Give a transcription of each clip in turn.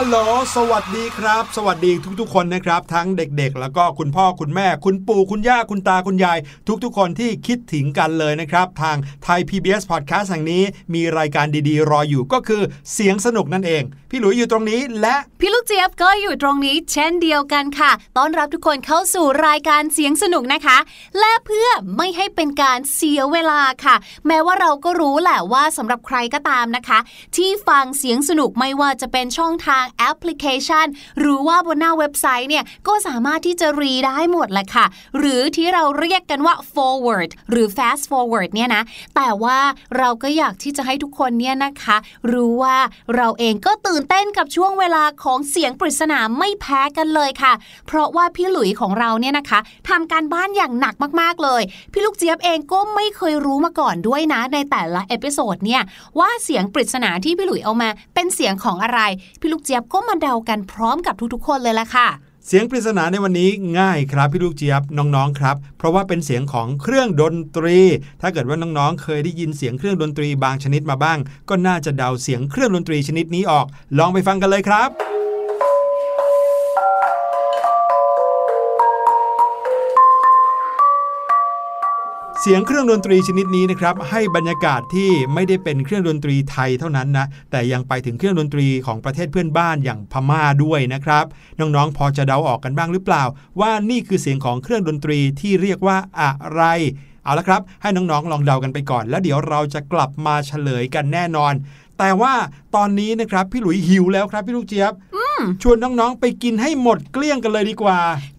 ฮัลโหลสวัสดีครับ สวัสดีทุกๆ คนนะครับ ทั้งเด็กๆ แล้วก็คุณพ่อคุณแม่ คุณปู่คุณย่าคุณตาคุณยาย ทุกๆ คนที่คิดถึงกันเลยนะครับ ทางไทย PBS Podcast แห่งนี้ มีรายการดีๆ รออยู่ก็คือเสียงสนุกนั่นเอง พี่หลุยอยู่ตรงนี้และพี่ลูกเจี๊ยบก็อยู่ตรงนี้ เช่นเดียวกันค่ะต้อนรับทุกคนเข้าสู่รายการเสียงสนุกนะคะ และเพื่อไม่ให้เป็นการเสียเวลาค่ะ แม้ว่าเราก็รู้แหละว่าสำหรับใครก็ตามนะคะ ที่ฟังเสียงสนุกไม่ว่าจะเป็นช่องทางแอปพลิเคชัน หรือว่าบนหน้าเว็บไซต์เนี่ยก็สามารถที่จะรีได้หมดแหละค่ะ หรือที่เราเรียกกันว่า forward หรือ fast forward เนี่ยนะแต่ว่าเราก็อยากที่จะให้ทุกคนเนี่ยนะคะ รู้ว่าเราเองก็ตื่นเต้นกับช่วงเวลาของเสียงปริศนาไม่แพ้กันเลยค่ะ เพราะว่าพี่หลุยของเราเนี่ยนะคะทำการบ้านอย่างหนักมากๆเลย พี่ลูกเจี๊ยบเองก็ไม่เคยรู้มาก่อนด้วยนะ ในแต่ละ episode เนี่ยว่าเสียงปริศนาที่พี่หลุยเอามา เป็นเสียงของอะไร พี่ลูกเจี๊ยบก็มาเดากันพร้อมกับทุกๆ คนเลยละค่ะ เสียงปริศนาในวันนี้ง่ายครับพี่ลูกเจี๊ยบน้องๆครับ เพราะว่าเป็นเสียงของเครื่องดนตรี ถ้าเกิดว่าน้องๆ เคยได้ยินเสียงเครื่องดนตรีบางชนิดมาบ้าง ก็น่าจะเดาเสียงเครื่องดนตรีชนิดนี้ออก ลองไปฟังกันเลยครับ เสียงเครื่องดนตรีชนิดนี้นะครับให้บรรยากาศที่ไม่ได้เป็นเครื่องดนตรีไทยเท่านั้นนะแต่ยังไปถึงเครื่องดนตรีของประเทศเพื่อนบ้านอย่างพม่าด้วยนะครับ น้องๆ พอจะเดาออกกันบ้างหรือเปล่า ว่านี่คือเสียงของเครื่องดนตรีที่เรียกว่าอะไร เอาละครับ ให้น้องๆลองเดากันไปก่อน แล้วเดี๋ยวเราจะกลับมาเฉลยกันแน่นอน แต่ว่าตอนนี้นะครับพี่หลุยหิวแล้วครับพี่ลูกเจี๊ยบชวนน้องๆไปกินให้หมดเกลี้ยงกันเลยดีกว่า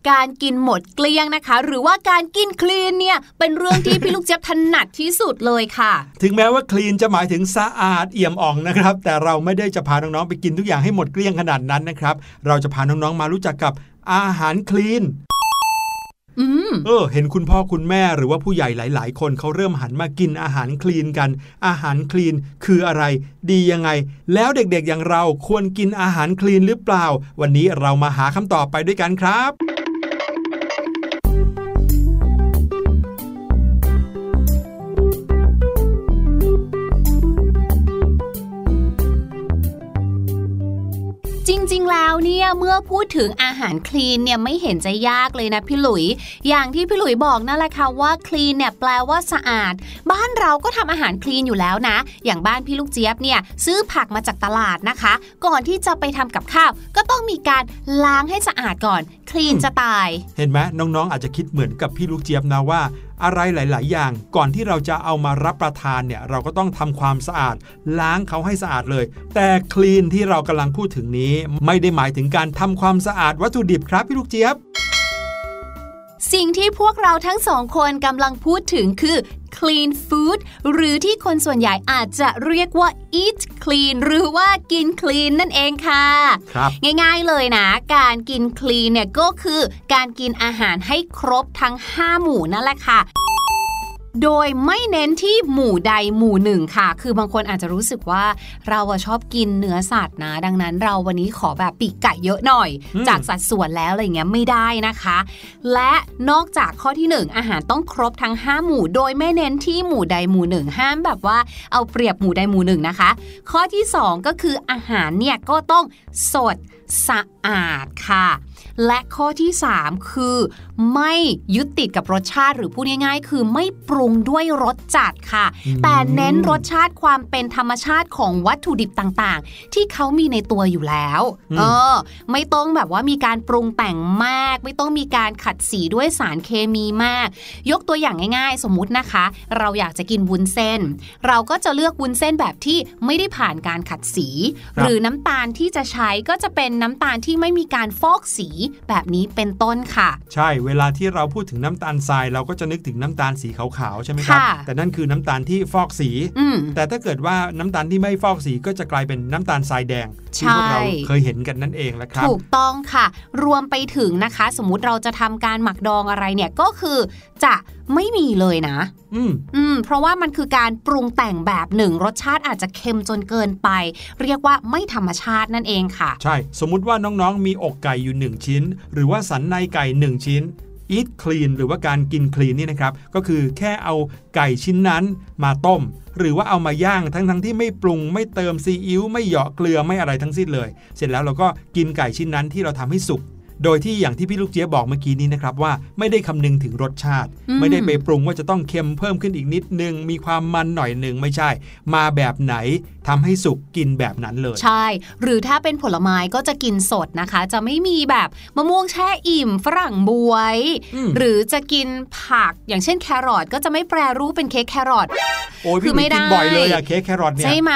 การกินหมดเกลี้ยงนะคะ หรือว่าการกินคลีนเนี่ยเป็นเรื่องที่พี่ลูกเจี๊ยบถนัดที่สุดเลยค่ะ ถึงแม้ว่าคลีนจะหมายถึงสะอาดเอี่ยมอ่องนะครับ แต่เราไม่ได้จะพาน้องๆไปกินทุกอย่างให้หมดเกลี้ยงขนาดนั้นนะครับ เราจะพาน้องๆมารู้จักกับอาหารคลีนอืม เออ เห็นคุณพ่อคุณแม่หรือว่าผู้ใหญ่หลาย ๆ คนเขาเริ่มหันมากินอาหารคลีนกัน อาหารคลีนคืออะไร ดียังไง แล้วเด็กๆอย่างเราควรกินอาหารคลีนหรือเปล่า วันนี้เรามาหาคำตอบไปด้วยกันครับ ริงๆ แล้วเนี่ยเมื่อพูดถึงอาหารคลีนเนี่ยไม่เห็นจะยากเลยนะพี่หลุย อย่างที่พี่หลุยบอกนั่นแหละค่ะว่าคลีนเนี่ยแปลว่าสะอาด บ้านเราก็ทำอาหารคลีนอยู่แล้วนะ อย่างบ้านพี่ลูกเจี๊ยบเนี่ยซื้อผักมาจากตลาดนะคะ ก่อนที่จะไปทำกับข้าว ก็ต้องมีการล้างให้สะอาดก่อน คลีนจะตาย เห็นไหมน้องๆ อาจจะคิดเหมือนกับพี่ลูกเจี๊ยบนะว่า อะไรหลาย ๆ อย่าง ก่อนที่เราจะเอามารับประทานเนี่ยเราก็ต้องทำความสะอาด ล้างเขาให้สะอาดเลย แต่คลีนที่เรากำลังพูดถึงนี้ ไม่ได้หมายถึงการทำความสะอาดวัตถุดิบครับพี่ลูกเจี๊ยบ สิ่งที่พวกเราทั้งสองคนกำลังพูดถึงคือ clean food หรือที่คนส่วนใหญ่อาจจะเรียกว่า eat clean หรือว่ากิน clean นั่นเองค่ะครับง่าย ๆเลยนะ การกิน clean เนี่ยก็คือการกินอาหารให้ครบทั้ง 5 หมู่นั่นแหละค่ะ โดยไม่เน้นที่หมู่ใดหมู่หนึ่งค่ะ คือบางคนอาจจะรู้สึกว่าเราอะชอบกินเนื้อสัตว์นะ ดังนั้นเราวันนี้ขอแบบปีกไก่เยอะหน่อยอืมจากสัดส่วนแล้วอะไรเงี้ยไม่ได้นะคะ และนอกจากข้อที่ 1 อาหารต้องครบทั้ง 5 หมู่ โดยไม่เน้นที่หมู่ใดหมู่หนึ่งห้ามแบบว่าเอาเปรียบหมู่ใดหมู่หนึ่งนะคะ ข้อที่ 2 ก็คืออาหารเนี่ยก็ต้องสดสะอาดค่ะ และข้อที่ 3 คือ ไม่ยึดติดกับรสชาติหรือพูดง่ายๆ คือไม่ปรุงด้วยรสจัดค่ะอืมแต่เน้นรสชาติความเป็นธรรมชาติของวัตถุดิบต่างๆ ที่เขามีในตัวอยู่แล้วเออไม่ต้องแบบว่ามีการปรุงแต่งมาก ไม่ต้องมีการขัดสีด้วยสารเคมีมาก ยกตัวอย่างง่าย ๆ สมมุตินะคะ เราอยากจะกินวุ้นเส้น เราก็จะเลือกวุ้นเส้นแบบที่ไม่ได้ผ่านการขัดสีครับหรือน้ำตาลที่จะใช้ก็จะเป็นน้ำตาลที่ไม่มีการฟอกสีแบบนี้เป็นต้นค่ะ ใช่เวลาที่เราพูดถึงน้ำตาลทรายเราก็จะนึกถึงน้ำตาลสีขาวๆใช่ไหมครับค่ะแต่นั่นคือน้ำตาลที่ฟอกสีอืมแต่ถ้าเกิดว่าน้ำตาลที่ไม่ฟอกสีก็จะกลายเป็นน้ำตาลทรายแดงที่ใช่พวกเราเคยเห็นกันนั่นเองแหละครับถูกต้องค่ะ รวมไปถึงนะคะ สมมุติเราจะทำการหมักดองอะไรเนี่ยก็คือ จะไม่มีเลยนะ อืมอืม เพราะว่ามันคือการปรุงแต่งแบบหนึ่ง รสชาติอาจจะเค็มจนเกินไป เรียกว่าไม่ธรรมชาตินั่นเองค่ะ ใช่ สมมุติว่าน้องๆ มีอกไก่อยู่ 1 ชิ้น หรือว่าสันในไก่ 1 ชิ้น eat clean หรือว่าการกิน clean นี่นะครับ ก็คือแค่เอาไก่ชิ้นนั้นมาต้ม หรือว่าเอามาย่างทั้งทั้งที่ไม่ปรุงไม่เติมซีอิ๊วไม่เหยาะเกลือไม่อะไรทั้งสิ้นเลย เสร็จแล้วเราก็กินไก่ชิ้นนั้นที่เราทำให้สุก โดยที่อย่างที่พี่ลูกเจี๊ยบบอกเมื่อกี้นี้นะครับว่าไม่ได้คำนึงถึงรสชาติอืมไม่ได้ไปปรุงว่าจะต้องเค็มเพิ่มขึ้นอีกนิดนึง มีความมันหน่อยหนึ่งไม่ใช่ มาแบบไหน ทำให้สุกกินแบบนั้นเลย ใช่ หรือถ้าเป็นผลไม้ก็จะกินสดนะคะ จะไม่มีแบบมะม่วงแช่อิ่มฝรั่งบวยอืมหรือจะกินผักอย่างเช่นแครอทก็จะไม่แปรรูปเป็นเค้กแครอทโอ้ยคืพี่อหไม่นุ่ยกินได้บ่อยเลยอะเค้กแครอทเนี่ยใช่ไหม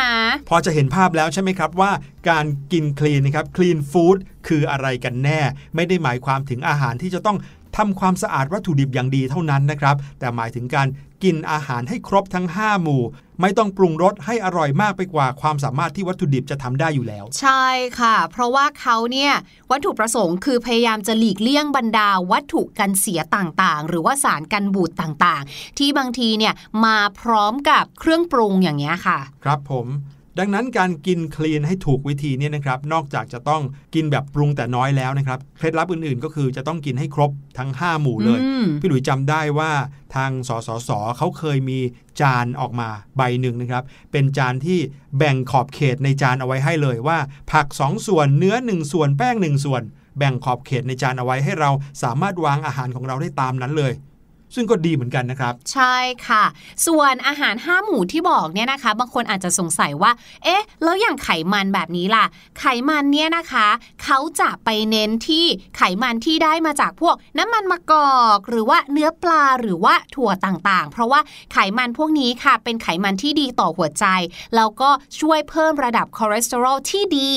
พอจะเห็นภาพแล้วใช่ไหมครับว่าการกินคลีนนะครับคลีนฟู้ดคืออะไรกันแน่ ไม่ได้หมายความถึงอาหารที่จะต้องทำความสะอาดวัตถุดิบอย่างดีเท่านั้นนะครับ แต่หมายถึงการ กินอาหารให้ครบทั้ง 5 หมู่ ไม่ต้องปรุงรสให้อร่อยมากไปกว่าความสามารถที่วัตถุดิบจะทำได้อยู่แล้ว ใช่ค่ะ เพราะว่าเขาเนี่ยวัตถุประสงค์คือพยายามจะหลีกเลี่ยงบรรดาวัตถุกันเสียต่างๆ หรือว่าสารกันบูดต่างๆ ที่บางทีเนี่ยมาพร้อมกับเครื่องปรุงอย่างเงี้ยค่ะ ครับผม ดังนั้นการกินคลีนให้ถูกวิธีเนี่ยนะครับ นอกจากจะต้องกินแบบปรุงแต่น้อยแล้วนะครับ เคล็ดลับอื่นๆ ก็คือจะต้องกินให้ครบทั้ง 5 หมู่เลยอืมพี่หลุยจำได้ว่าทางสสสเขาเคยมีจานออกมาใบหนึ่งนะครับ เป็นจานที่แบ่งขอบเขตในจานเอาไว้ให้เลยว่า ผัก 2 ส่วนเนื้อ 1 ส่วนแป้ง 1 ส่วน แบ่งขอบเขตในจานเอาไว้ให้เราสามารถวางอาหารของเราได้ตามนั้นเลย ซึ่งก็ดีเหมือนกันนะครับ ใช่ค่ะ ส่วนอาหารห้าหมู่ที่บอกเนี่ยนะคะ บางคนอาจจะสงสัยว่า เอ๊ะ แล้วอย่างไขมันแบบนี้ล่ะ ไขมันเนี่ยนะคะ เขาจะไปเน้นที่ไขมันที่ได้มาจากพวกน้ำมันมะกอก หรือว่าเนื้อปลาหรือว่าถั่วต่างๆ เพราะว่าไขมันพวกนี้ค่ะ เป็นไขมันที่ดีต่อหัวใจ แล้วก็ช่วยเพิ่มระดับคอเลสเตอรอลที่ดี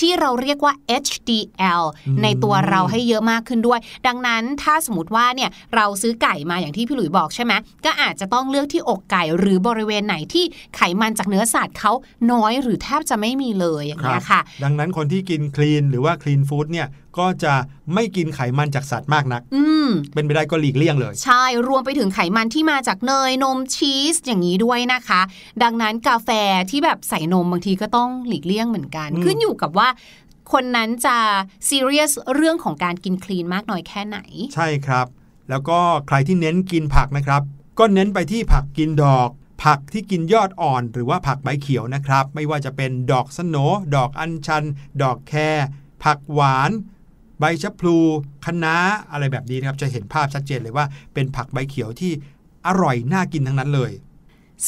ที่เราเรียกว่า HDL อืมในตัวเราให้เยอะมากขึ้นด้วย ดังนั้นถ้าสมมติว่าเนี่ยเราซื้อไก่มาอย่างที่พี่หลุยบอกใช่ไหมก็อาจจะต้องเลือกที่อกไก่หรือบริเวณไหนที่ไขมันจากเนื้อสัตว์เขาน้อยหรือแทบจะไม่มีเลยอย่างเงี้ยค่ะ ดังนั้นคนที่กินคลีนหรือว่าคลีนฟู้ดเนี่ยก็จะไม่กินไขมันจากสัตว์มากนัก อืมเป็นไปได้ก็หลีกเลี่ยงเลย ใช่ รวมไปถึงไขมันที่มาจากเนยนมชีสอย่างนี้ด้วยนะคะ ดังนั้นกาแฟที่แบบใส่นมบางทีก็ต้องหลีกเลี่ยงเหมือนกันอืมขึ้นอยู่กับว่าคนนั้นจะซีเรียสเรื่องของการกินคลีนมากน้อยแค่ไหน ใช่ครับ แล้วก็ใครที่เน้นกินผักนะครับ ก็เน้นไปที่ผักกินดอก ผักที่กินยอดอ่อน หรือว่าผักใบเขียวนะครับ ไม่ว่าจะเป็นดอกสโหนดอกอัญชัน ดอกแครผักหวาน ใบชะพลูคะน้าอะไรแบบนี้นะครับจะเห็นภาพชัดเจนเลยว่า เป็นผักใบเขียวที่อร่อยน่ากินทั้งนั้นเลย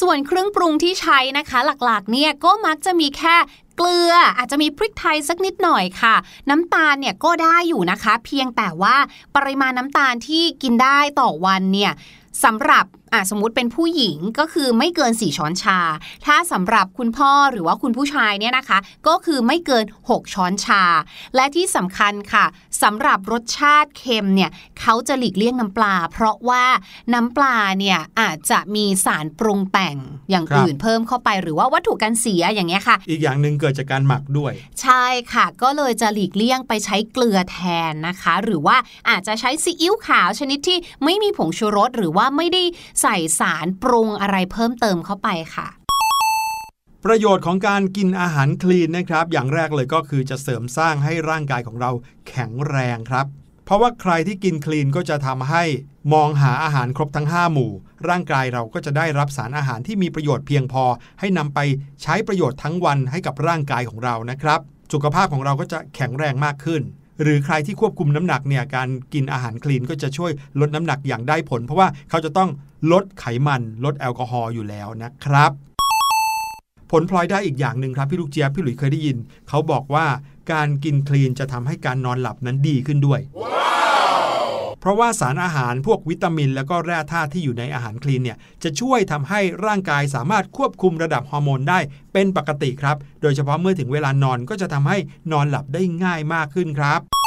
ส่วนเครื่องปรุงที่ใช้นะคะ หลักๆเนี่ยก็มักจะมีแค่เกลืออาจจะมีพริกไทยสักนิดหน่อยค่ะ น้ำตาลเนี่ยก็ได้อยู่นะคะ เพียงแต่ว่าปริมาณน้ำตาลที่กินได้ต่อวันเนี่ยสำหรับ อะสมมุติเป็นผู้หญิงก็คือไม่เกิน 4 ช้อนชา ถ้าสำหรับคุณพ่อหรือว่าคุณผู้ชายเนี่ยนะคะ ก็คือไม่เกิน 6 ช้อนชา และที่สำคัญค่ะสำหรับรสชาติเค็มเนี่ยเขาจะหลีกเลี่ยงน้ำปลา เพราะว่าน้ำปลาเนี่ยอาจจะมีสารปรุงแต่งอย่างครับอื่นเพิ่มเข้าไปหรือว่าวัตถุกันเสียอย่างเงี้ยค่ะ อีกอย่างหนึ่งเกิดจากการหมักด้วย ใช่ค่ะ ก็เลยจะหลีกเลี่ยงไปใช้เกลือแทนนะคะ หรือว่าอาจจะใช้ซีอิ๊วขาวชนิดที่ไม่มีผงชูรสหรือว่าไม่ได้ใส่สารปรุงอะไรเพิ่มเติมเข้าไปค่ะ ประโยชน์ของการกินอาหารคลีนนะครับ อย่างแรกเลยก็คือจะเสริมสร้างให้ร่างกายของเราแข็งแรงครับ เพราะว่าใครที่กินคลีนก็จะทำให้มองหาอาหารครบทั้ง 5 หมู่ ร่างกายเราก็จะได้รับสารอาหารที่มีประโยชน์เพียงพอ ให้นำไปใช้ประโยชน์ทั้งวันให้กับร่างกายของเรานะครับ สุขภาพของเราก็จะแข็งแรงมากขึ้น หรือใครที่ควบคุมน้ำหนักเนี่ยการกินอาหารคลีนก็จะช่วยลดน้ำหนักอย่างได้ผล เพราะว่าเขาจะต้องลดไขมันลดแอลกอฮอล์อยู่แล้วนะครับ ผลพลอยได้อีกอย่างหนึ่งครับพี่ลูกเจี๊ยบพี่หลุยเคยได้ยิน เขาบอกว่าการกินคลีนจะทำให้การนอนหลับนั้นดีขึ้นด้วย เพราะว่าสารอาหารพวกวิตามิน แล้วก็แร่ธาตุที่อยู่ในอาหารคลีนเนี่ยจะช่วยทำให้ร่างกายสามารถควบคุมระดับฮอร์โมนได้เป็นปกติครับ โดยเฉพาะเมื่อถึงเวลานอนก็จะทำให้นอนหลับได้ง่ายมากขึ้นครับ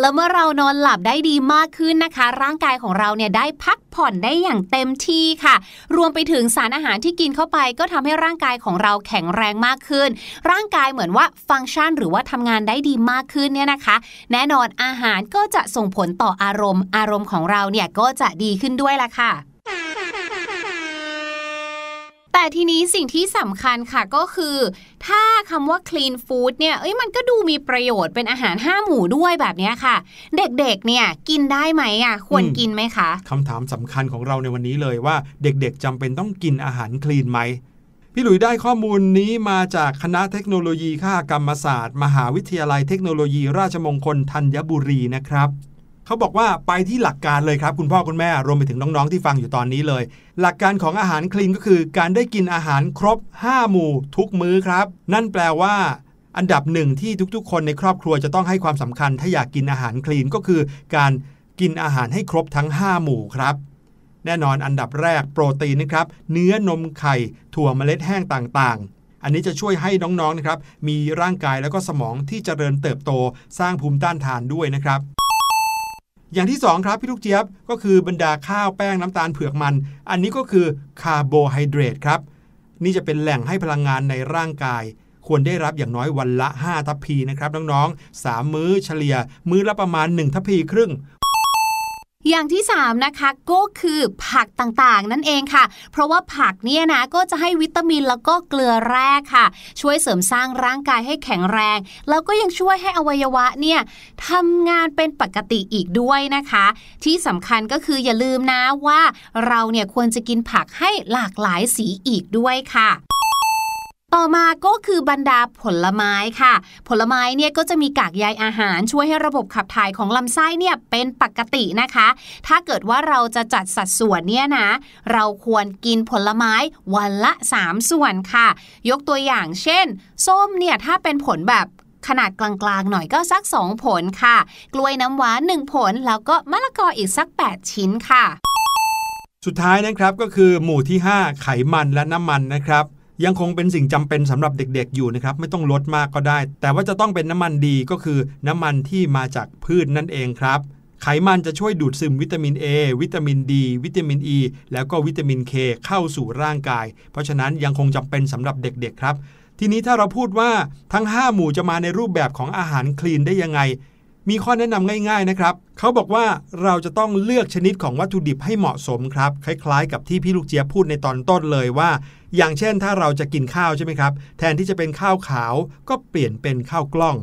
แล้วเมื่อเรานอนหลับได้ดีมากขึ้นนะคะ ร่างกายของเราเนี่ยได้พักผ่อนได้อย่างเต็มที่ค่ะ รวมไปถึงสารอาหารที่กินเข้าไป ก็ทำให้ร่างกายของเราแข็งแรงมากขึ้น ร่างกายเหมือนว่าฟังก์ชันหรือว่าทำงานได้ดีมากขึ้นเนี่ยนะคะ แน่นอนอาหารก็จะส่งผลต่ออารมณ์ อารมณ์ของเราเนี่ยก็จะดีขึ้นด้วยล่ะค่ะ แต่ทีนี้สิ่งที่สำคัญค่ะก็คือ ถ้าคำว่า clean food เนี่ยเอ้ยมันก็ดูมีประโยชน์เป็นอาหารห้าหมู่ด้วยแบบนี้ค่ะ เด็กๆเนี่ยกินได้ไหมอะควรกินไหมคะคำถามสำคัญของเราในวันนี้เลยว่าเด็กๆจำเป็นต้องกินอาหารคลีนไหมพี่หลุยได้ข้อมูลนี้มาจากคณะเทคโนโลยีข้ากรรมศาสตร์ มหาวิทยาลัยเทคโนโลยีราชมงคลธัญบุรีนะครับ เขาบอกว่าไปที่หลักการเลยครับ คุณพ่อคุณแม่รวมไปถึงน้องๆที่ฟังอยู่ตอนนี้เลย หลักการของอาหารคลีนก็คือ การได้กินอาหารครบ 5 หมู่ทุกมื้อครับ นั่นแปลว่าอันดับหนึ่งที่ทุกๆ คนในครอบครัวจะต้องให้ความสำคัญ ถ้าอยากกินอาหารคลีนก็คือ การกินอาหารให้ครบทั้ง 5 หมู่ครับ แน่นอนอันดับแรกโปรตีนนะครับ เนื้อนมไข่ ถั่วเมล็ดแห้งต่างๆ อันนี้จะช่วยให้น้องๆนะครับ มีร่างกายแล้วก็สมองที่เจริญเติบโตสร้างภูมิต้านทานด้วยนะครับ อย่างที่สองครับพี่ลูกเจี๊ยบก็คือบรรดาข้าวแป้งน้ำตาลเผือกมัน อันนี้ก็คือคาร์โบไฮเดรตครับ นี่จะเป็นแหล่งให้พลังงานในร่างกาย ควรได้รับอย่างน้อยวันละ 5 ทัพพีนะครับน้องๆ 3 มื้อเฉลี่ย มื้อละประมาณ 1 ทัพพีครึ่ง อย่างที่3นะคะก็คือผักต่างๆ นั่นเองค่ะ เพราะว่าผักเนี่ยนะก็จะให้วิตามินแล้วก็เกลือแร่ค่ะ ช่วยเสริมสร้างร่างกายให้แข็งแรง แล้วก็ยังช่วยให้อวัยวะเนี่ยทำงานเป็นปกติอีกด้วยนะคะ ที่สำคัญก็คืออย่าลืมนะว่าเราเนี่ยควรจะกินผักให้หลากหลายสีอีกด้วยค่ะ ต่อมาก็คือบรรดาผลไม้ค่ะ ผลไม้เนี่ยก็จะมีกากใยอาหารช่วยให้ระบบขับถ่ายของลำไส้เนี่ยเป็นปกตินะคะ ถ้าเกิดว่าเราจะจัดสัดส่วนเนี่ยนะ เราควรกินผลไม้วันละ 3 ส่วนค่ะ ยกตัวอย่างเช่น ส้มเนี่ยถ้าเป็นผลแบบขนาดกลางๆ หน่อยก็สัก 2 ผลค่ะ กล้วยน้ำว้า 1 ผล แล้วก็มะละกออีกสัก 8 ชิ้นค่ะ สุดท้ายนะครับก็คือหมู่ที่ 5 ไขมันและน้ำมันนะครับ ยังคงเป็นสิ่งจำเป็นสำหรับเด็กๆ อยู่นะครับ ไม่ต้องลดมากก็ได้ แต่ว่าจะต้องเป็นน้ำมันดีก็คือน้ำมันที่มาจากพืชนั่นเองครับ ไขมันจะช่วยดูดซึมวิตามิน A วิตามิน D วิตามิน E แล้วก็วิตามิน K เข้าสู่ร่างกาย เพราะฉะนั้นยังคงจำเป็นสำหรับเด็กๆ ครับ ทีนี้ถ้าเราพูดว่าทั้ง 5 หมู่จะมาในรูปแบบของอาหารคลีนได้ยังไง มีข้อแนะนำง่าย ๆนะครับเขาบอกว่าเราจะต้องเลือกชนิดของวัตถุดิบให้เหมาะสมครับ คล้าย ๆ กับที่พี่ลูกเจี๊ยบพูดในตอนต้นเลยว่า อย่างเช่นถ้าเราจะกินข้าวใช่ไหมครับ แทนที่จะเป็นข้าวขาว ก็เปลี่ยนเป็นข้าวกล้อง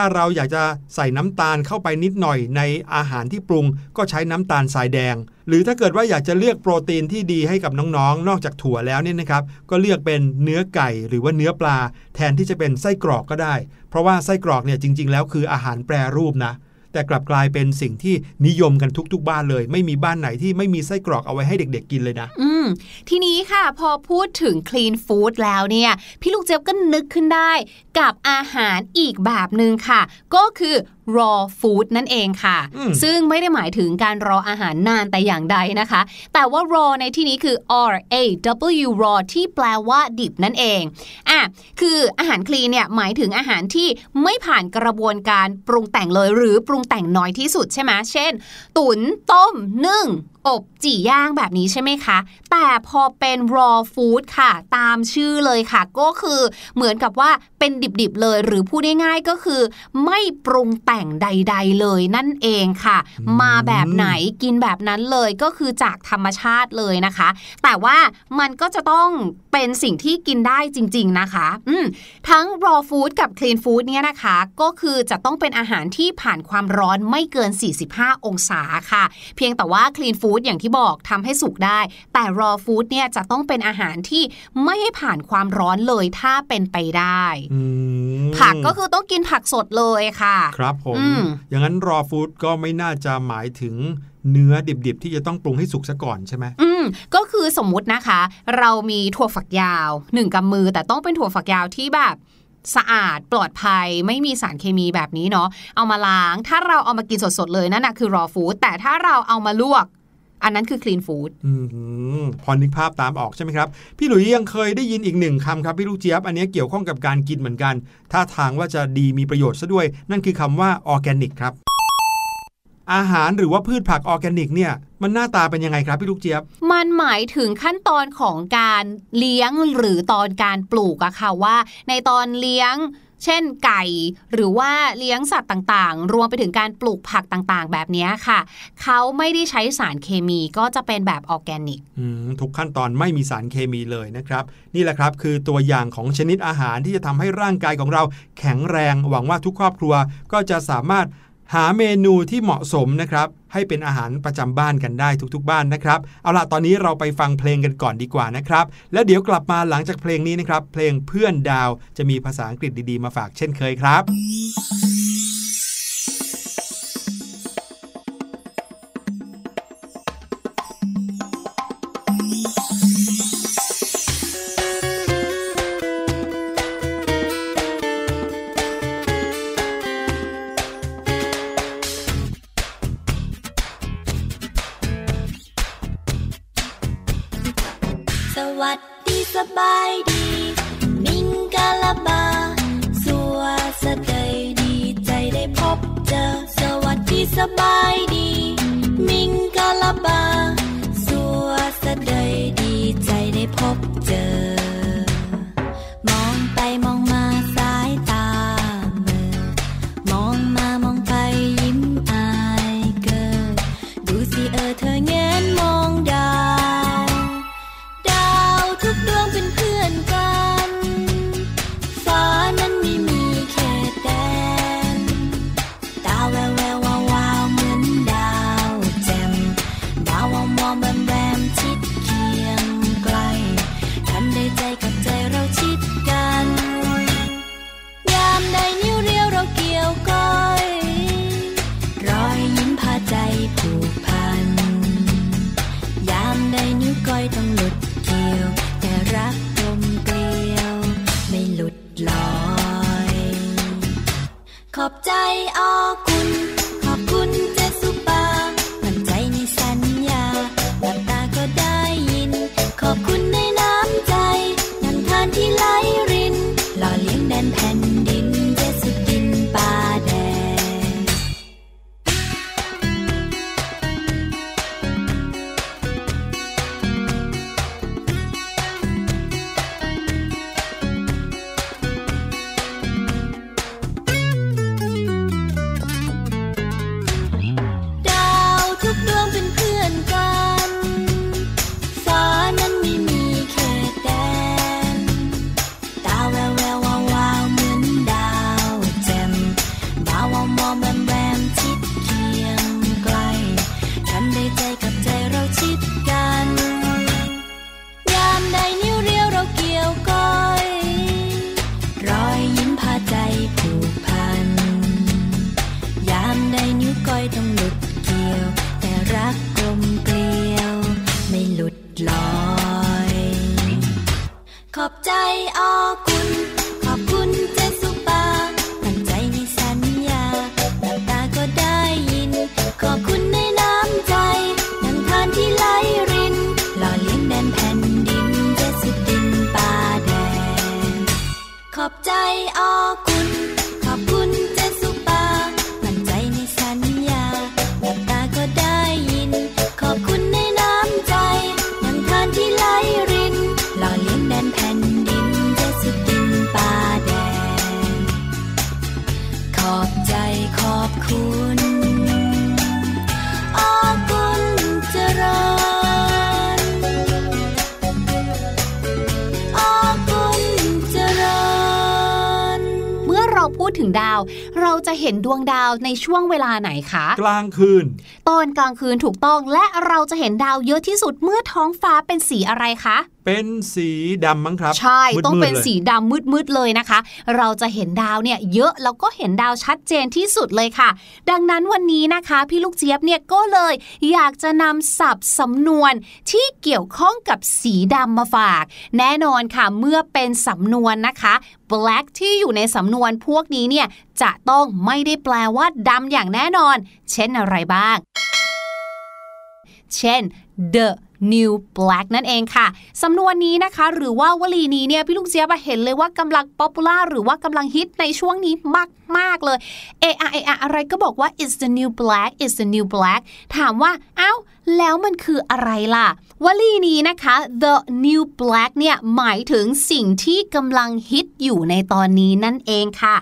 ถ้าเราอยากจะใส่น้ำตาลเข้าไปนิดหน่อยในอาหารที่ปรุง ก็ใช้น้ำตาลสายแดง หรือถ้าเกิดว่าอยากจะเลือกโปรตีนที่ดีให้กับน้องๆ นอกจากถั่วแล้วเนี่ยนะครับ ก็เลือกเป็นเนื้อไก่หรือว่าเนื้อปลา แทนที่จะเป็นไส้กรอกก็ได้ เพราะว่าไส้กรอกเนี่ยจริง ๆ แล้วคืออาหารแปรรูปนะ แต่กลับกลายเป็นสิ่งที่นิยมกันทุก ๆ บ้านเลย ไม่มีบ้านไหนที่ไม่มีไส้กรอกเอาไว้ให้เด็ก ๆ กินเลยนะ อืมทีนี้ค่ะพอพูดถึง clean food แล้วเนี่ย พี่ลูกเจี๊ยบก็นึกขึ้นได้กับอาหารอีกแบบหนึ่งค่ะ ก็คือ raw food นั่นเองค่ะอืมซึ่งไม่ได้หมายถึงการรออาหารนานแต่อย่างใดนะคะ แต่ว่า raw ในที่นี้คือ R A W raw ที่แปลว่าดิบนั่นเองอะคืออาหารคลีนเนี่ยหมายถึงอาหารที่ไม่ผ่านกระบวนการปรุงแต่งเลย หรือปรุงแต่งน้อยที่สุดใช่ไหมเช่น ตุ๋นต้มนึ่ง อบจี่ย่างแบบนี้ใช่ไหมคะ แต่พอเป็น raw food ค่ะ ตามชื่อเลยค่ะ ก็คือเหมือนกับว่าเป็นดิบๆเลย หรือพูดง่ายๆก็คือ ไม่ปรุงแต่งใด ๆ เลยนั่นเองค่ะอืมมาแบบไหนกินแบบนั้นเลยก็คือจากธรรมชาติเลยนะคะ แต่ว่ามันก็จะต้องเป็นสิ่งที่กินได้จริง ๆนะคะ อืมทั้ง raw food กับ clean food เนี่ยนะคะ ก็คือจะต้องเป็นอาหารที่ผ่านความร้อนไม่เกิน 45 องศาค่ะ เพียงแต่ว่า clean food อย่างที่บอกทำให้สุกได้ แต่ raw food เนี่ยจะต้องเป็นอาหารที่ไม่ให้ผ่านความร้อนเลยถ้าเป็นไปได้อืมผักก็คือต้องกินผักสดเลยค่ะ ครับผมอืมอย่างนั้นรอฟู้ดก็ไม่น่าจะหมายถึงเนื้อดิบๆ ที่จะต้องปรุงให้สุกซะก่อนใช่ไหมอืมก็คือสมมุตินะคะ เรามีถั่วฝักยาวหนึ่งกำมือ แต่ต้องเป็นถั่วฝักยาวที่แบบสะอาดปลอดภัยไม่มีสารเคมีแบบนี้เนาะเอามาล้าง ถ้าเราเอามากินสดๆเลยนั่นนะคือ raw food แต่ถ้าเราเอามาลวก อันนั้นคือ clean food อืมพอนึกภาพตามออกใช่ไหมครับ พี่หลุยยังเคยได้ยินอีกหนึ่งคำครับ พี่ลูกเจี๊ยบ อันนี้เกี่ยวข้องกับการกินเหมือนกัน ถ้าทางว่าจะดีมีประโยชน์ซะด้วย นั่นคือคำว่าออร์แกนิกครับ อาหารหรือว่าพืชผักออร์แกนิกเนี่ยมันหน้าตาเป็นยังไงครับพี่ลูกเจี๊ยบ มันหมายถึงขั้นตอนของการเลี้ยงหรือตอนการปลูกอะค่ะว่า ในตอนเลี้ยง เช่นไก่ หรือว่าเลี้ยงสัตว์ต่างๆ รวมไปถึงการปลูกผักต่างๆ แบบนี้ค่ะ เขาไม่ได้ใช้สารเคมีก็จะเป็นแบบออร์แกนิกทุกขั้นตอนไม่มีสารเคมีเลยนะครับ นี่แหละครับคือตัวอย่างของชนิดอาหารที่จะทำให้ร่างกายของเราแข็งแรง หวังว่าทุกครอบครัวก็จะสามารถ หาเมนูที่เหมาะสมนะครับให้เป็นอาหารประจำบ้านกันได้ทุกๆบ้านนะครับเอาล่ะตอนนี้เราไปฟังเพลงกันก่อนดีกว่านะครับแล้วเดี๋ยวกลับมาหลังจากเพลงนี้นะครับเพลงเพื่อนดาวจะมีภาษาอังกฤษดีๆมาฝากเช่นเคยครับ ขอ ดถึงดาว เราจะเห็นดวงดาวในช่วงเวลาไหนคะ กลางคืน ตอนกลางคืนถูกต้องและเราจะเห็นดาวเยอะที่สุดเมื่อท้องฟ้าเป็นสีอะไรคะ เป็นสีดำมั้งครับ ใช่มืดๆต้องเป็นลยสีดำมืดๆเลยนะคะ เราจะเห็นดาวเนี่ยเยอะแล้วก็เห็นดาวชัดเจนที่สุดเลยค่ะ ดังนั้นวันนี้นะคะพี่ลูกเจี๊ยบเนี่ยก็เลยอยากจะนำศัพท์สำนวนที่เกี่ยวข้องกับสีดำมาฝาก แน่นอนค่ะเมื่อเป็นสำนวนนะคะ black ที่อยู่ในสำนวนพวกนี้เนี่ยจะต้องไม่ได้แปลว่าดำอย่างแน่นอน เช่นอะไรบ้าง เช่น the new black นั่นเองค่ะ สำนวนนี้นะคะ หรือว่าวลีนี้เนี่ยพี่ลูกเสียบเห็นเลยว่ากำลังป๊อปปูล่าหรือว่ากำลังฮิตในช่วงนี้มาก ๆ เลยเออะเออะอะไรก็บอกว่า is the new black is the new black ถามว่าเอ้า แล้วมันคืออะไรล่ะ วลีนี้นะคะ the new black เนี่ยหมายถึงสิ่งที่กำลังฮิตอยู่ในตอนนี้นั่นเองค่ะ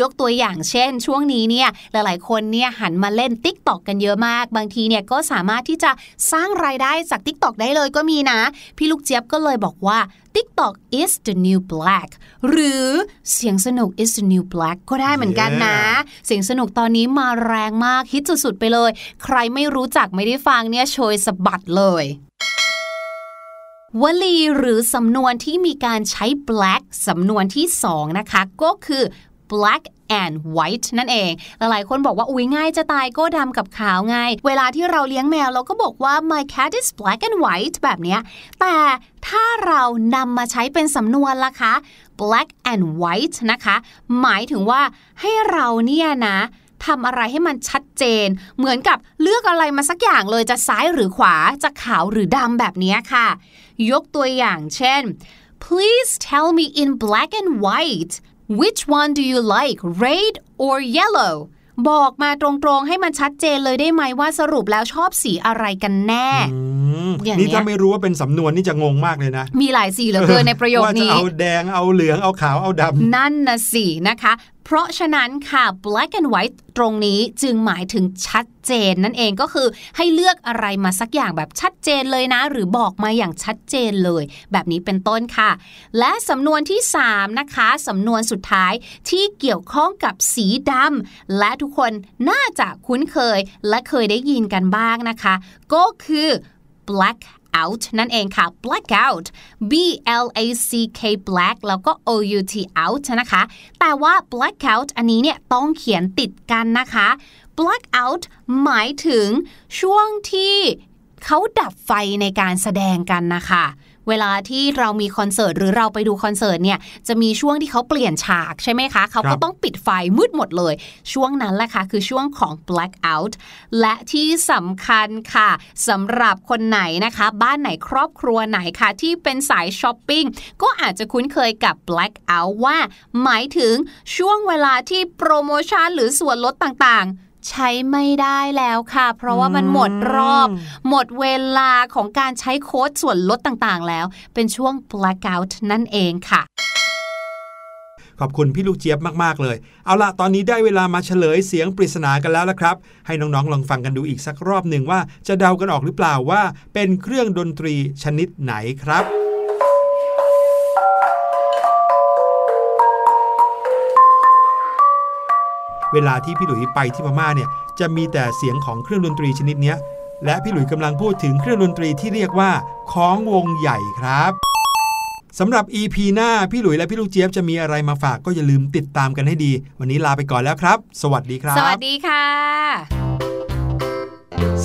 ยกตัวอย่างเช่น ช่วงนี้เนี่ยหลายๆ คนเนี่ยหันมาเล่น t ิ k t o k กันเยอะมาก บางทีเนี่ยก็สามารถที่จะสร้างรายได้จาก t ิ k t o k ได้เลยก็มีนะ พี่ลูกเจี๊ยบก็เลยบอกว่า TikTok is the new black หรือเสียงสนุก is the new black ก็ได้เหมือนกันนะ เสียงสนุกตอนนี้มาแรงมากฮิตสุดๆไปเลย ใครไม่รู้จักไม่ได้ฟังเนี่ยโชยสะบัดเลยวลีหรือสำนวนที่มีการใช้ black สำนวนที่สองนะคะ ก็คือ black and white นั่นเอง หลายๆ คนบอกว่าอุ้ยง่ายจะตายก็ดำกับขาวไง เวลาที่เราเลี้ยงแมวเราก็บอกว่า my cat is black and white แบบนี้ แต่ถ้าเรานำมาใช้เป็นสำนวนล่ะคะ black and white นะคะ หมายถึงว่าให้เราเนี่ยนะทำอะไรให้มันชัดเจน เหมือนกับเลือกอะไรมาสักอย่างเลยจะซ้ายหรือขวาจะขาวหรือดำแบบนี้ค่ะ ยกตัวอย่างเช่น please tell me in black and white which one do you like red or yellow บอกมาตรงๆให้มันชัดเจนเลยได้ไหมว่าสรุปแล้วชอบสีอะไรกันแน่อืมอย่างเงี้ยนี่ถ้าไม่รู้ว่าเป็นสำนวนนี่จะงงมากเลยนะ มีหลายสีเหลือเกินในประโยคว่าจะนี้เอาแดงเอาเหลืองเอาขาวเอาดำนั่นนะสินะคะ เพราะฉะนั้นค่ะ black and white ตรงนี้จึงหมายถึงชัดเจนนั่นเองก็คือให้เลือกอะไรมาสักอย่างแบบชัดเจนเลยนะ หรือบอกมาอย่างชัดเจนเลย แบบนี้เป็นต้นค่ะ และสำนวนที่ 3 นะคะสำนวนสุดท้ายที่เกี่ยวข้องกับสีดำและทุกคนน่าจะคุ้นเคยและเคยได้ยินกันบ้างนะคะ ก็คือ black out นั่นเองค่ะ blackout b l a c k black แล้วก็ o u t out นะคะ แต่ว่า blackout อันนี้เนี่ยต้องเขียนติดกันนะคะ blackout หมายถึงช่วงที่เขาดับไฟในการแสดงกันนะคะ เวลาที่เรามีคอนเสิร์ตหรือเราไปดูคอนเสิร์ตเนี่ยจะมีช่วงที่เขาเปลี่ยนฉากใช่ไหมคะเขาครัก็บต้องปิดไฟมืดหมดเลย ช่วงนั้นแหละค่ะคือช่วงของ blackout และที่สำคัญค่ะสำหรับคนไหนนะคะ บ้านไหนครอบครัวไหนค่ะที่เป็นสายช้อปปิ้งก็อาจจะคุ้นเคยกับ blackout ว่า หมายถึงช่วงเวลาที่โปรโมชั่นหรือส่วนลดต่างๆ ใช้ไม่ได้แล้วค่ะ เพราะว่ามันหมดรอบ หมดเวลาของการใช้โค้ดส่วนลดต่างๆ แล้ว เป็นช่วง blackout นั่นเองค่ะขอบคุณพี่ลูกเจี๊ยบมาก ๆ เลย เอาล่ะตอนนี้ได้เวลามาเฉลยเสียงปริศนากันแล้วละครับ ให้น้อง ๆ ลองฟังกันดูอีกสักรอบหนึ่งว่าจะเดากันออกหรือเปล่าว่า เป็นเครื่องดนตรีชนิดไหนครับ เวลาที่พี่หลุยไปที่พม่าเนี่ยจะมีแต่เสียงของเครื่องดนตรีชนิดเนี้ยและพี่หลุยกำลังพูดถึงเครื่องดนตรีที่เรียกว่าค้องวงใหญ่ครับสำหรับ EP หน้าพี่หลุยและพี่ลูกเจี๊ยบจะมีอะไรมาฝากก็อย่าลืมติดตามกันให้ดี วันนี้ลาไปก่อนแล้วครับ สวัสดีครับ สวัสดีค่ะ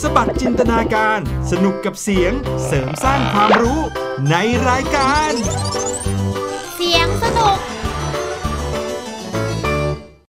สบัดจินตนาการ สนุกกับเสียง เสริมสร้างความรู้ในรายการ เสียง